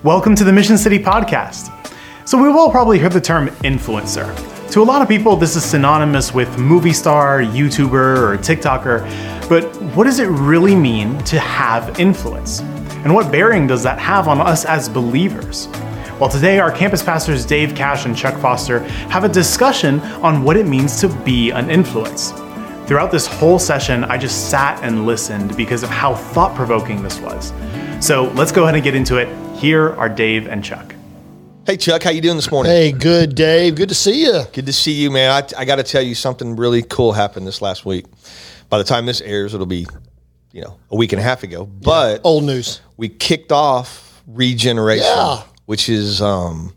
Welcome to the Mission City Podcast. So, we've all probably heard the term influencer. To a lot of people, this is synonymous with movie star, YouTuber, or TikToker, but what does it really mean to have influence? And what bearing does that have on us as believers? Well, today our campus pastors Dave Cash and Chuck Foster have a discussion on what it means to be an influence. Throughout this whole session, I just sat and listened because of how thought provoking this was. So let's go ahead and get into it. Here are Dave and Chuck. Hey Chuck, how you doing this morning? Hey, good, Dave. Good to see you. Good to see you, man. I, I got to tell you something really cool happened this last week. By the time this airs, it'll be, you know, a week and a half ago. But Old news. we kicked off regeneration, Yeah. which is um,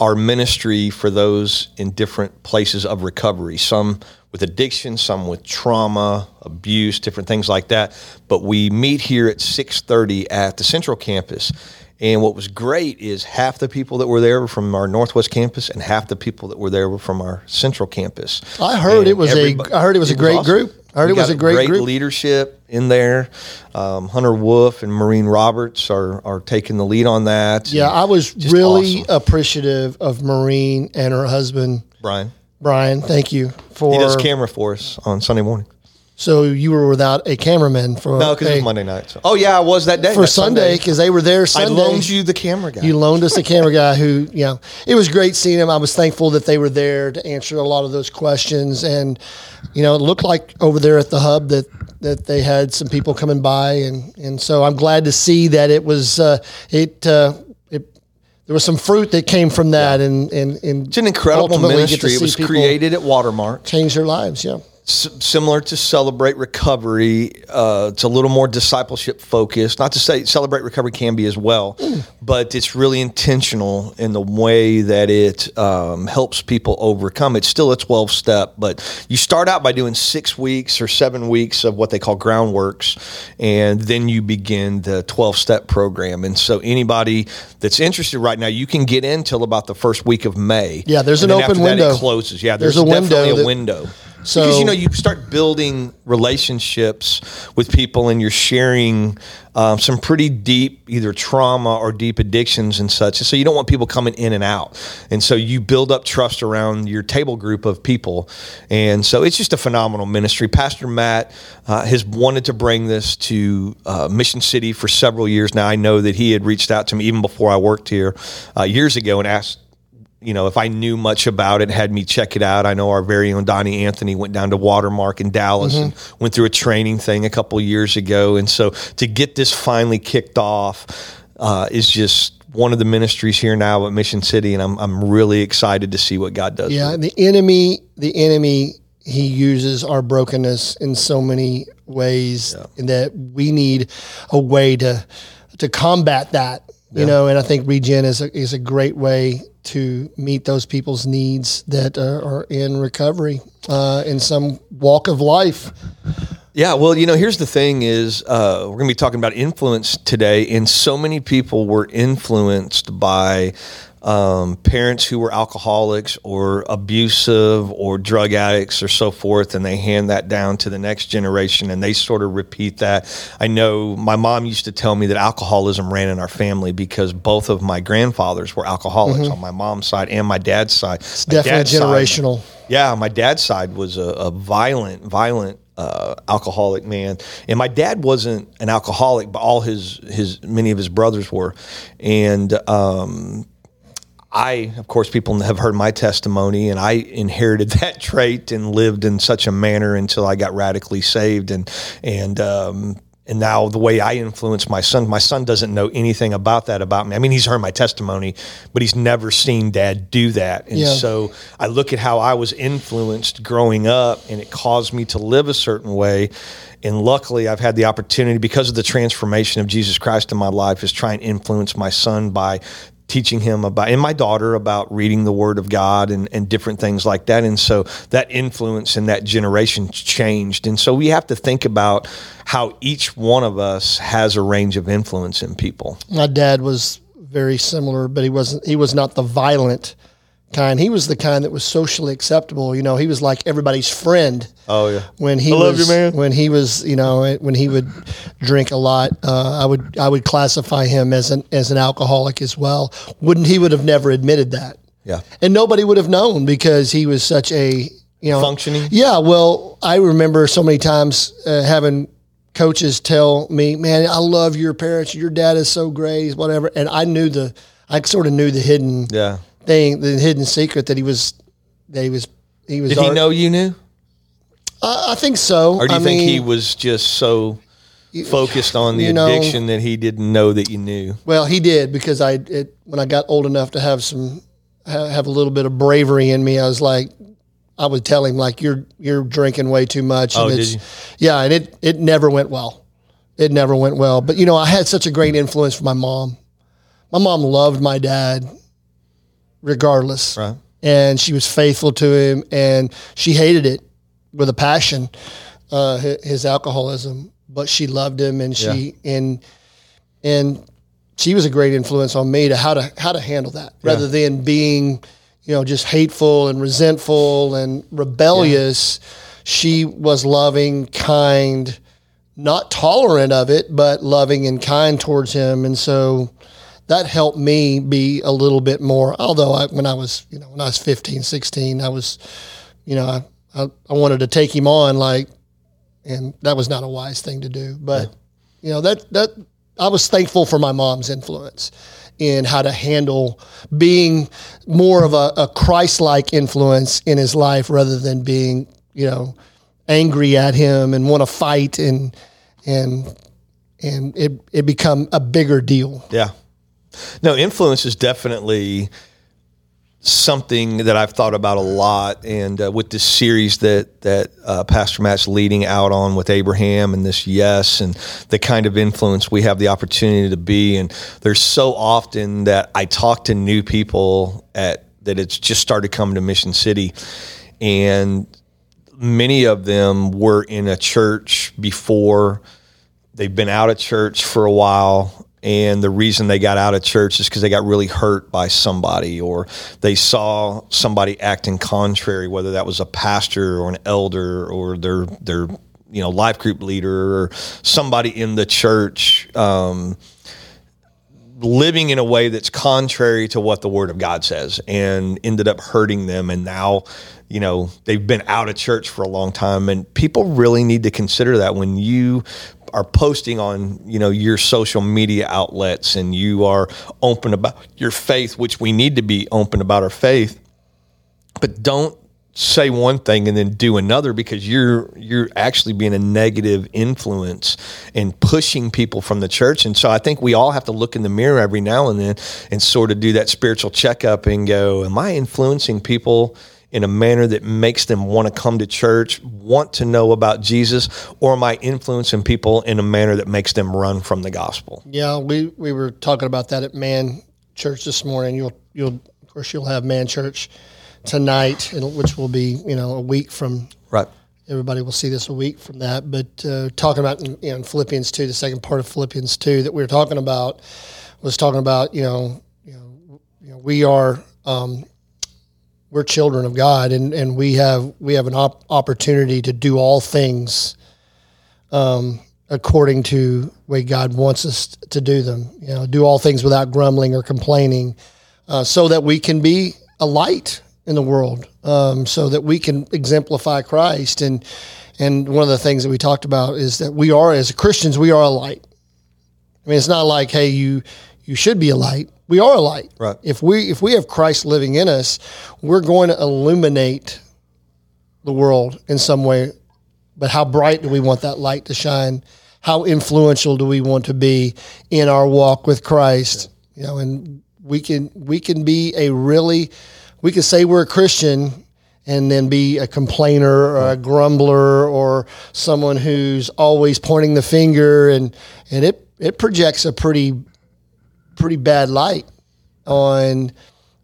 our ministry for those in different places of recovery. Some with addiction, some with trauma, abuse, different things like that. But we meet here at six thirty at the Central Campus. And what was great is half the people that were there were from our Northwest campus, and half the people that were there were from our Central campus. I heard And it was a- I heard it was a great group. I heard We it was a great group. leadership in there. Um, Hunter Wolf and Marine Roberts are are taking the lead on that. Yeah, I was really awesome. appreciative of Marine and her husband, Brian. Brian. Thank you for. He does camera for us on Sunday morning. so you were without a cameraman for No, because a- it's Monday night. So. Oh yeah, I was that day for that Sunday because they were there I Sunday. loaned you the camera guy. You loaned us a camera guy who, you know, it was great seeing him. I was thankful that they were there to answer a lot of those questions. And, you know, it looked like over there at the hub that, that they had some people coming by. And, and so I'm glad to see that it was, uh, it, uh, it, there was some fruit that came from that. And, and, and it's an incredible ultimately get to ministry. It was created at Watermark. Change their lives. Yeah. S- similar to Celebrate Recovery, uh, it's a little more discipleship focused. Not to say Celebrate Recovery can be as well, but it's really intentional in the way that it um, helps people overcome. It's still a 12 step, but you start out by doing six weeks or seven weeks of what they call groundworks, and then you begin the 12 step program. And so, anybody that's interested right now, you can get in till about the first week of May. Yeah, there's And an open after that, window. it closes. Yeah, There's there's, a window definitely a window. So- because you know you start building relationships with people and you're sharing um, some pretty deep either trauma or deep addictions and such. So you don't want people coming in and out. And so you build up trust around your table group of people. And so it's just a phenomenal ministry. Pastor matt uh, has wanted to bring this to uh, mission city for several years now. I know that he had reached out to me even before i worked here uh, years ago and asked you know, if I knew much about it, had me check it out. I know our very own Donnie Anthony went down to Watermark in Dallas and went through a training thing a couple of years ago. And so to get this finally kicked off uh, is just one of the ministries here now at Mission City. And I'm, I'm really excited to see what God does. Yeah, the enemy, the enemy, he uses our brokenness in so many ways, and that we need a way to to combat that. You know, and I think regen is a, is a great way to meet those people's needs that are, are in recovery uh, in some walk of life. Yeah, well, you know, here's the thing: is uh, we're going to be talking about influence today, and so many people were influenced by um, parents who were alcoholics or abusive or drug addicts or so forth, and they hand that down to the next generation, and they sort of repeat that. I know my mom used to tell me that alcoholism ran in our family because both of my grandfathers were alcoholics on my mom's side and my dad's side. It's Definitely generational. yeah, my dad's side was a, a violent, violent uh, alcoholic man, and my dad wasn't an alcoholic, but all his his many of his brothers were, and. Um, I, of course, people have heard my testimony, and I inherited that trait and lived in such a manner until I got radically saved, and and um, and now the way I influence my son, my son doesn't know anything about that about me. I mean, he's heard my testimony, but he's never seen Dad do that, and Yeah. so I look at how I was influenced growing up, and it caused me to live a certain way. And luckily, I've had the opportunity because of the transformation of Jesus Christ in my life, is try and influence my son by teaching him about and my daughter about reading the word of god and, and different things like that and so that influence in that generation changed and so we have to think about how each one of us has a range of influence in people My dad was very similar, but he wasn't. He was not the violent kind. He was the kind that was socially acceptable. You know, he was like everybody's friend. Oh yeah. When he I love was, you, man. When he was, you know, when he would drink a lot, uh, I would I would classify him as an as an alcoholic as well. Wouldn't he would have never admitted that, Yeah. and nobody would have known because he was such a you know Functioning? Yeah. Well, I remember so many times uh, having coaches tell me, "Man, I love your parents. Your dad is so great, whatever," and I knew the I sort of knew the hidden Yeah. Thing, the hidden secret that he was that he was he was. Did he know you knew, I, I think so. or do you I think he was just so focused on the you know- addiction that he didn't know that you knew? Well, he did because I it, when I got old enough to have some ha- have a little bit of bravery in me. I was like, I would tell him like you're you're drinking way too much. Oh, and did it's, you? Yeah, and it it never went well. It never went well. But you know, I had such a great influence from my mom. My mom loved my dad, regardless, Right. and she was faithful to him, and she hated it with a passion, uh, his alcoholism. But she loved him, and she and and she was a great influence on me to how to how to handle that rather than being you know just hateful and resentful and rebellious. She was loving kind not tolerant of it but loving and kind towards him. And so that helped me be a little bit more although I, when i was you know when i was 15 16 i was you know I, I, I wanted to take him on like and that was not a wise thing to do but you know that that I was thankful for my mom's influence in how to handle being more of a, a Christ-like influence in his life rather than being you know angry at him and want to fight and and and it it become a bigger deal. Yeah. No, influence is definitely something that I've thought about a lot, and uh, with this series that that uh, Pastor Matt's leading out on with Abraham and this yes, and the kind of influence we have the opportunity to be, and there's so often that I talk to new people at that it's just started coming to Mission City, and many of them were in a church before. They've been out of church for a while and the reason they got out of church is because they got really hurt by somebody or they saw somebody acting contrary whether that was a pastor or an elder or their their you know life group leader or somebody in the church um, living in a way that's contrary to what the word of God says and ended up hurting them. And now you know they've been out of church for a long time and people really need to consider that when you are posting on you know your social media outlets and you are open about your faith which we need to be open about our faith. But don't say one thing and then do another because you're you're actually being a negative influence and pushing people from the church. And so I think we all have to look in the mirror every now and then and sort of do that spiritual checkup and go am I influencing people in a manner that makes them want to come to church, want to know about Jesus, or am I influencing people in a manner that makes them run from the gospel? Yeah, we, we were talking about that at Man Church this morning. You'll you'll of course you'll have Man Church tonight, which will be you know a week from Right. everybody will see this a week from that. But uh, talking about in, you know, in Philippians two, the second part of Philippians two that we were talking about was talking about you know you know, you know we are um, we're children of God, and, and we have we have an op- opportunity to do all things um, according to way God wants us to do them. You know, do all things without grumbling or complaining, uh, so that we can be a light in the world, um, so that we can exemplify Christ. And and one of the things that we talked about is that we are as Christians, we are a light. I mean, it's not like hey, you you should be a light. We are a light. Right. If we if we have Christ living in us, we're going to illuminate the world in some way. But how bright do we want that light to shine? How influential do we want to be in our walk with Christ? You know, and we can we can be a really we can say we're a Christian and then be a complainer or a grumbler or someone who's always pointing the finger and and it it projects a pretty pretty bad light on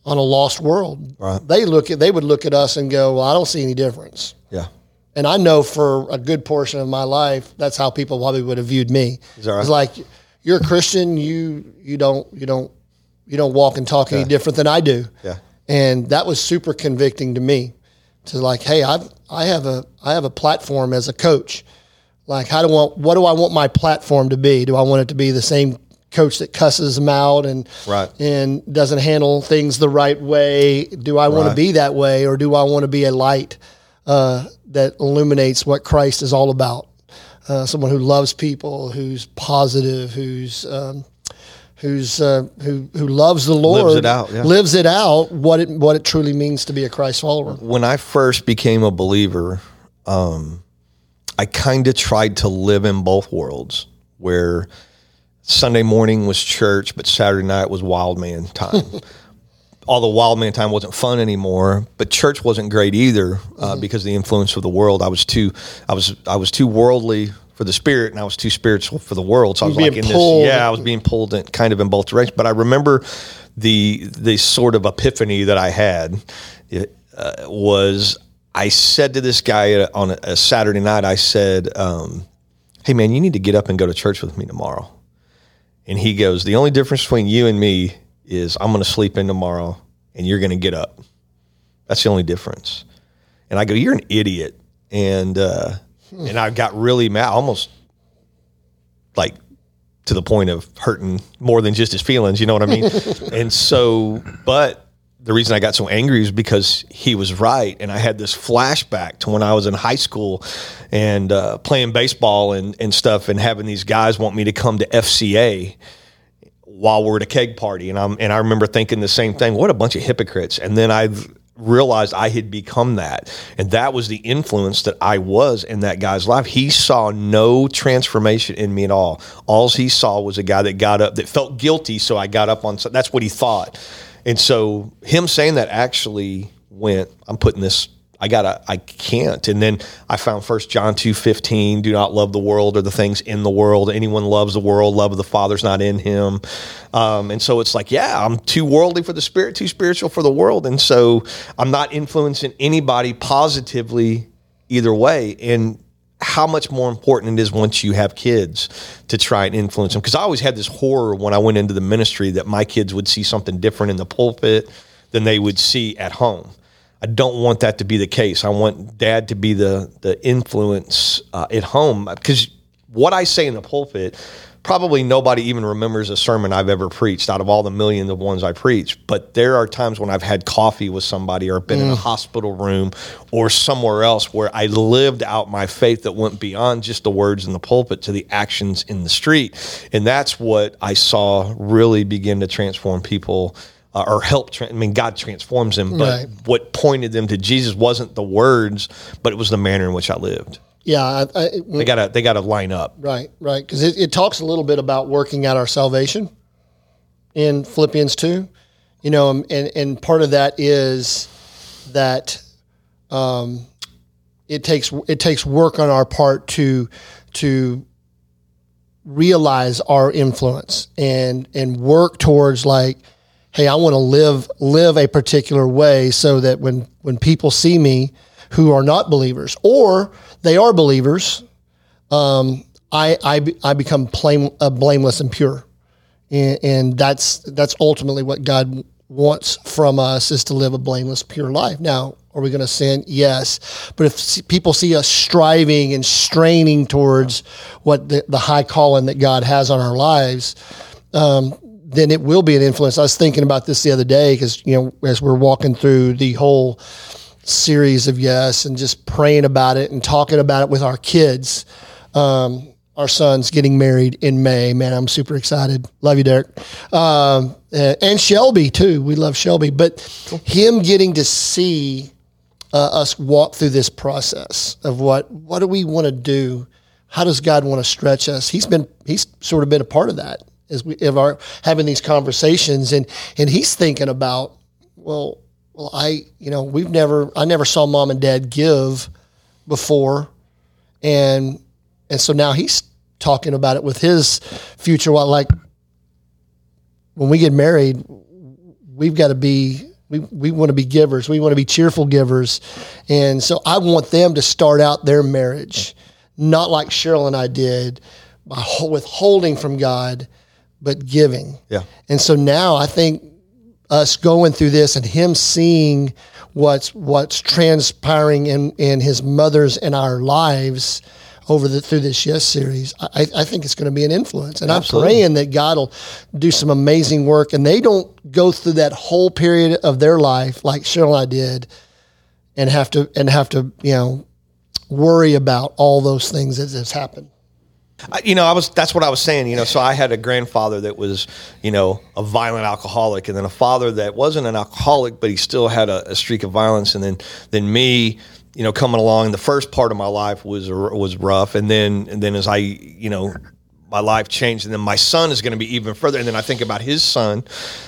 on a lost world. Right. They look at they would look at us and go, "Well, I don't see any difference." Yeah. And I know for a good portion of my life, that's how people probably would have viewed me. Right? It's like you're a Christian, you you don't you don't you don't walk and talk any different than I do. Yeah. and that was super convicting to me. To like, hey, I've I have a I have a platform as a coach. Like, how do I want what do I want my platform to be? Do I want it to be the same coach that cusses them out and Right. and doesn't handle things the right way? Do I want to be that way, or do I want to be a light uh, that illuminates what Christ is all about? Uh, someone who loves people, who's positive, who's um, who's uh, who who loves the Lord, lives it out, yeah. lives it out. What it what it truly means to be a Christ follower. when I first became a believer, um, I kind of tried to live in both worlds where Sunday morning was church, but Saturday night was wild man time. Although wild man time wasn't fun anymore, but church wasn't great either uh, because of the influence of the world. I was too, I was, I was too worldly for the spirit, and I was too spiritual for the world. So I was like in pulled. this, yeah, I was being pulled in, kind of in both directions. But I remember the the sort of epiphany that I had it, uh, was I said to this guy on a, a Saturday night, I said, um, "Hey man, you need to get up and go to church with me tomorrow." And he goes, "The only difference between you and me is I'm going to sleep in tomorrow, and you're going to get up. That's the only difference." And I go, "You're an idiot," and uh, and I got really mad, almost like to the point of hurting more than just his feelings. You know what I mean? and so, but the reason I got so angry is because he was right, and I had this flashback to when I was in high school and uh, playing baseball and and stuff, and having these guys want me to come to FCA while we're at a keg party, and I'm and I remember thinking the same thing. What a bunch of hypocrites! And then I realized I had become that, and that was the influence that I was in that guy's life. He saw no transformation in me at all. All he saw was a guy that got up that felt guilty, so I got up on. That's what he thought, and so him saying that actually went. I'm putting this I gotta, I can't. And then I found First John two fifteen: Do not love the world or the things in the world. Anyone loves the world, love of the Father's not in him. Um, and so it's like, yeah, I'm too worldly for the spirit, too spiritual for the world, and so I'm not influencing anybody positively either way. And how much more important it is once you have kids to try and influence them. Because I always had this horror when I went into the ministry that my kids would see something different in the pulpit than they would see at home. I don't want that to be the case. I want dad to be the the influence uh, at home because what I say in the pulpit, probably nobody even remembers a sermon I've ever preached out of all the millions of ones I preach. But there are times when I've had coffee with somebody or been in a hospital room or somewhere else where I lived out my faith that went beyond just the words in the pulpit to the actions in the street. And that's what I saw really begin to transform people uh, or help. Tra- I mean, God transforms them, but Right. what pointed them to Jesus wasn't the words, but it was the manner in which I lived. Yeah, I, I, They gotta they gotta line up. Right, right. Because it, it talks a little bit about working out our salvation in Philippians 2. You know, um, and, and part of that is that um, it takes it takes work on our part to to realize our influence and and work towards like hey i want to live live a particular way so that when when people see me who are not believers or they are believers um, I, I I become blame, uh, blameless and pure and, and that's that's ultimately what God wants from us is to live a blameless, pure life. Now, are we going to sin? Yes, but if people see us striving and straining towards what the, the high calling that God has on our lives, um, then it will be an influence. I was thinking about this the other day because you know as we're walking through the whole series of yes and just praying about it and talking about it with our kids. Um, our son's getting married in May. Man, I'm super excited. Love you, Derek. Um, and Shelby too. We love Shelby, but him getting to see uh, us walk through this process of what what do we want to do? How does God want to stretch us? He's been he's sort of been a part of that as we of our having these conversations, and and he's thinking about well, well, I you know we've never I never saw mom and dad give before, and and so now he's talking about it with his future. What like when we get married, we've got to be we, we want to be givers. We want to be cheerful givers. And so I want them to start out their marriage not like Cheryl and I did by withholding from God, but giving. Yeah. And so now I think us going through this and him seeing what's what's transpiring in in his mother's and our lives over the through this yes series i, I think it's going to be an influence and Absolutely. i'm praying that god will do some amazing work and they don't go through that whole period of their life like cheryl and i did and have to and have to you know worry about all those things that has happened you know, I was that's what I was saying. You know, so I had a grandfather that was, you know, a violent alcoholic, and then a father that wasn't an alcoholic, but he still had a, a streak of violence, and then then me, you know, coming along. The first part of my life was was rough, and then and then as I, you know. My life changed, and then my son is going to be even further. And then I think about his son,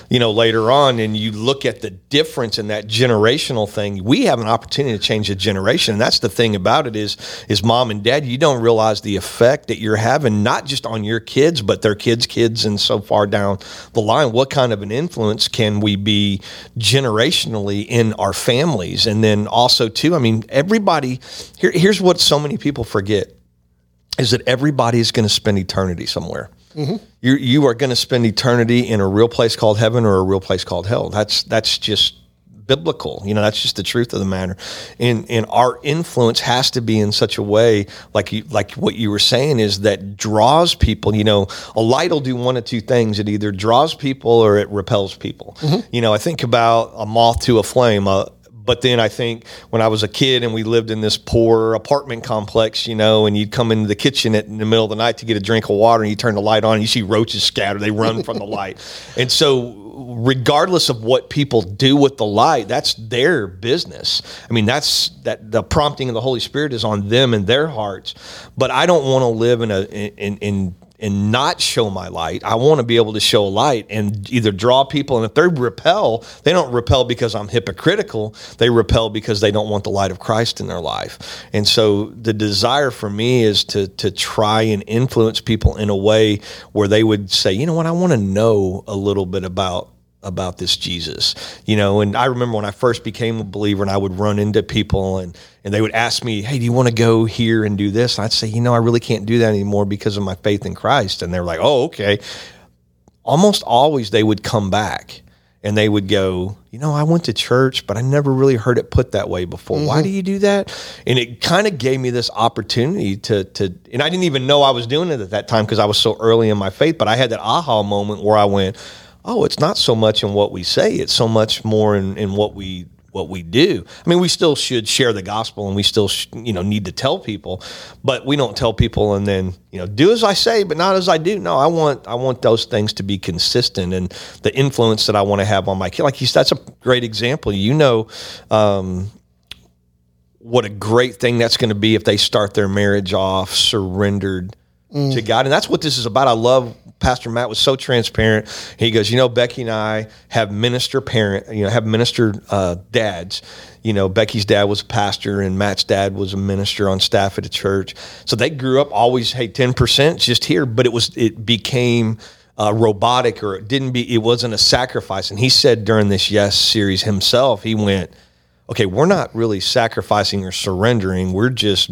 you know, later on, and you look at the difference in that generational thing. We have an opportunity to change a generation, and that's the thing about it is, is mom and dad. You don't realize the effect that you're having, not just on your kids, but their kids' kids, and so far down the line. What kind of an influence can we be generationally in our families, and then also too? I mean, everybody. Here, here's what so many people forget is that everybody is going to spend eternity somewhere. Mm-hmm. You you are going to spend eternity in a real place called heaven or a real place called hell. That's that's just biblical. You know, that's just the truth of the matter. And and our influence has to be in such a way, like you, like what you were saying, is that draws people. You know, a light will do one of two things: it either draws people or it repels people. Mm-hmm. You know, I think about a moth to a flame. A, but then I think when I was a kid and we lived in this poor apartment complex, you know, and you'd come into the kitchen at, in the middle of the night to get a drink of water and you turn the light on and you see roaches scatter, they run from the light. And so, regardless of what people do with the light, that's their business. I mean, that's that the prompting of the Holy Spirit is on them and their hearts. But I don't want to live in a, in, in, and not show my light. I want to be able to show light and either draw people. And if they repel, they don't repel because I'm hypocritical. They repel because they don't want the light of Christ in their life. And so the desire for me is to to try and influence people in a way where they would say, you know what, I want to know a little bit about about this Jesus, you know. And I remember when I first became a believer, and I would run into people, and and they would ask me, "Hey, do you want to go here and do this?" And I'd say, "You know, I really can't do that anymore because of my faith in Christ." And they're like, "Oh, okay." Almost always, they would come back and they would go, "You know, I went to church, but I never really heard it put that way before. Why mm-hmm. do you do that?" And it kind of gave me this opportunity to to, and I didn't even know I was doing it at that time because I was so early in my faith. But I had that aha moment where I went oh, it's not so much in what we say; it's so much more in, in what we what we do. I mean, we still should share the gospel, and we still sh- you know need to tell people, but we don't tell people and then you know do as I say, but not as I do. No, I want I want those things to be consistent, and the influence that I want to have on my kid. Like he's that's a great example. You know. Um, what a great thing that's going to be if they start their marriage off surrendered to God. And that's what this is about. I love Pastor Matt was so transparent. He goes, you know, Becky and I have minister parent, you know, have minister uh, dads. You know, Becky's dad was a pastor and Matt's dad was a minister on staff at a church. So they grew up always, hey, 10% just here, but it was, it became, uh, robotic or it didn't be it wasn't a sacrifice and he said during this yes series himself he went okay we're not really sacrificing or surrendering we're just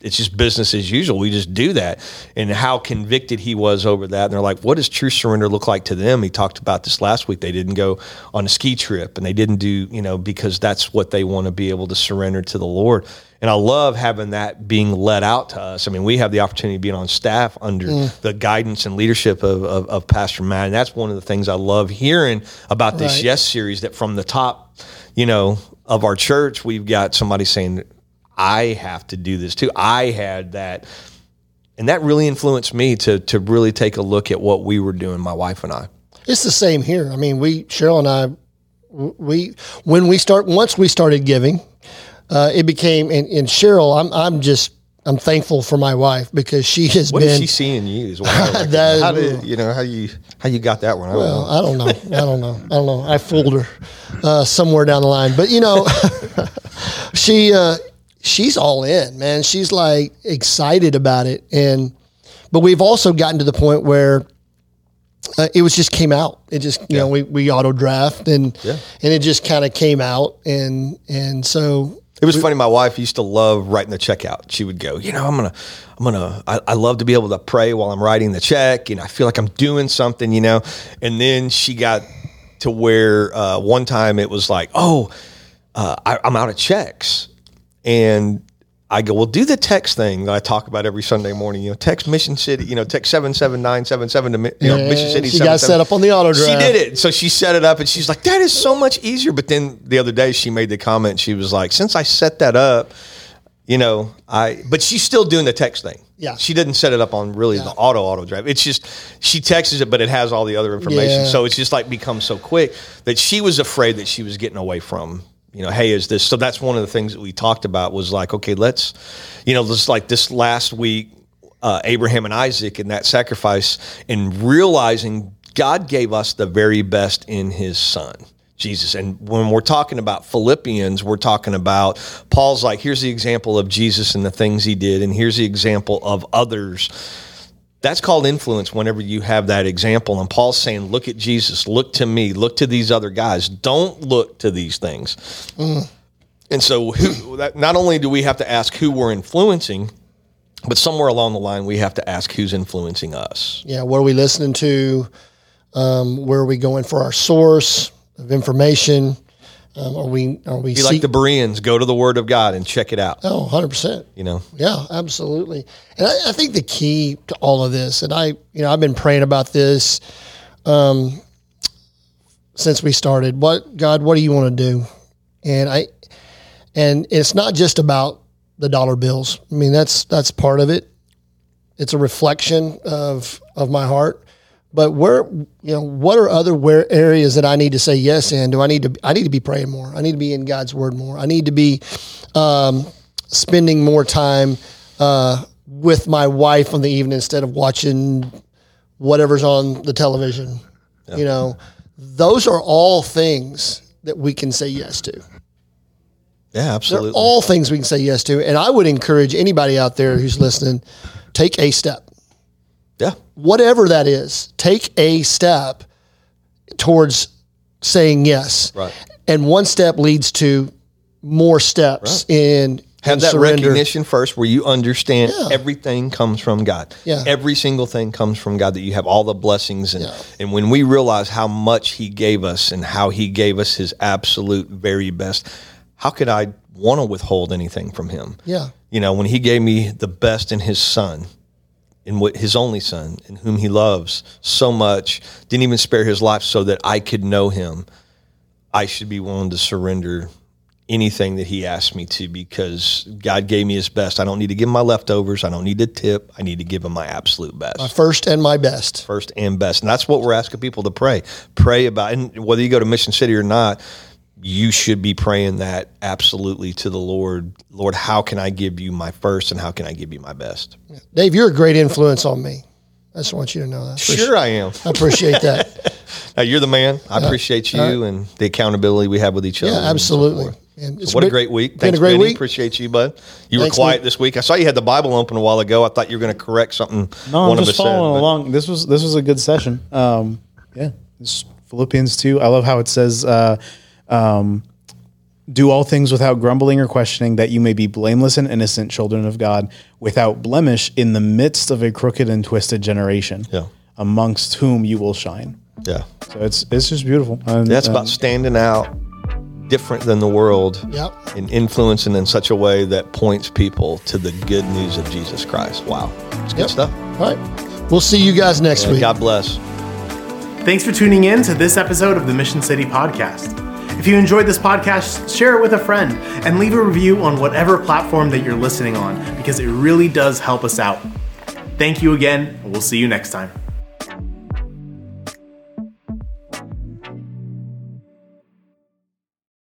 it's just business as usual. We just do that. And how convicted he was over that. And they're like what does true surrender look like to them? He talked about this last week. They didn't go on a ski trip and they didn't do you know because that's what they want to be able to surrender to the lord. And I love having that being let out to us. I mean, we have the opportunity of being on staff under mm. the guidance and leadership of, of, of Pastor Matt. And that's one of the things I love hearing about this Right. Yes series that from the top, you know, of our church, we've got somebody saying, I have to do this too. I had that. And that really influenced me to, to really take a look at what we were doing, my wife and I. It's the same here. I mean, we Cheryl and I, we when we start once we started giving, uh, it became and, and Cheryl. I'm I'm just I'm thankful for my wife because she has What been. is she seeing you? Is what like. That- how did you know how you how you got that one? I don't know. well, I don't know. I don't know. I don't know. I fooled her uh, somewhere down the line, but you know, she uh, she's all in, man. She's like excited about it, and but we've also gotten to the point where uh, it was just came out. It just you know we we auto draft and yeah. and it just kind of came out and and so It was funny. My wife used to love writing the check out. She would go, you know, I'm gonna, I'm gonna, I, I love to be able to pray while I'm writing the check, and I feel like I'm doing something, you know. And then she got to where uh, one time it was like, oh, uh, I, I'm out of checks, and I go, well, do the text thing that I talk about every Sunday morning. You know, text Mission City. You know, text seven seven nine seven seven to you know, Mission City. She got set up on the auto drive. She did it, so she set it up, and she's like, that is so much easier. But then the other day, she made the comment. She was like, since I set that up, you know, I. But she's still doing the text thing. Yeah. She didn't set it up on really the auto auto drive. It's just she texts it, but it has all the other information. Yeah. So it's just like become so quick that she was afraid that she was getting away from you know hey is this so that's one of the things that we talked about was like okay let's you know just like this last week uh, abraham and isaac and that sacrifice and realizing god gave us the very best in his son jesus. And when we're talking about philippians we're talking about paul's like here's the example of jesus and the things he did. And here's the example of others that's called influence whenever you have that example. And Paul's saying, look at Jesus, look to me, look to these other guys. Don't look to these things. And so, who, that, not only do we have to ask who we're influencing, but somewhere along the line, we have to ask who's influencing us. Yeah, what are we listening to? Um, where are we going for our source of information? Um, are we are we Be like the Bereans, go to the Word of God and check it out. Oh, 100%. You know, Yeah, absolutely. And I, I think the key to all of this, and I, you know, I've been praying about this um, since we started. What God, what do you want to do? And I, and it's not just about the dollar bills. I mean, that's that's part of it. It's a reflection of of my heart. But where, you know, what are other where areas that I need to say yes in? Do I need to? I need to be praying more. I need to be in God's Word more. I need to be um, spending more time uh, with my wife on the evening instead of watching whatever's on the television. You know, those are all things that we can say yes to. yeah, They're absolutely. all things we can say yes to. And I would encourage anybody out there who's listening, take a step. Yeah, Whatever that is, take a step towards saying yes. Right. And one step leads to more steps in have that surrender. recognition first where you understand everything comes from God. Yeah. Every single thing comes from God that you have all the blessings and Yeah. and when we realize how much he gave us and how he gave us his absolute very best, how could I want to withhold anything from him? Yeah. You know, when he gave me the best in his son, in what his only son, in whom he loves so much, didn't even spare his life so that I could know him. I should be willing to surrender anything that he asked me to because God gave me his best. I don't need to give him my leftovers. I don't need to tip. I need to give him my absolute best. My First and my best. First and best. And that's what we're asking people to pray. Pray about and whether you go to Mission City or not, you should be praying that absolutely to the Lord. Lord, how can I give you my first and how can I give you my best? Dave, you're a great influence on me. I just want you to know that. Sure I am. I appreciate that. Now, you're the man. I appreciate you and the accountability we have with each other. Yeah, and so absolutely. And it's What a great week. Been Thanks, a great Benny. week. Appreciate you, bud. You Thanks, were quiet man. this week. I saw you had the Bible open a while ago. I thought you were going to correct something No, one I'm of us just said. following but- along. This was this was a good session. Um, yeah, this Philippians two. I love how it says, uh, um, "Do all things without grumbling or questioning, that you may be blameless and innocent children of God, without blemish, in the midst of a crooked and twisted generation, Yeah. amongst whom you will shine." Yeah. So it's it's just beautiful. And, That's um, about standing out different than the world Yep. and influencing in such a way that points people to the good news of Jesus Christ. Wow. It's good Yep. stuff. All right. We'll see you guys next week. God bless. Thanks for tuning in to this episode of the Mission City Podcast. If you enjoyed this podcast, share it with a friend and leave a review on whatever platform that you're listening on because it really does help us out. Thank you again, and we'll see you next time.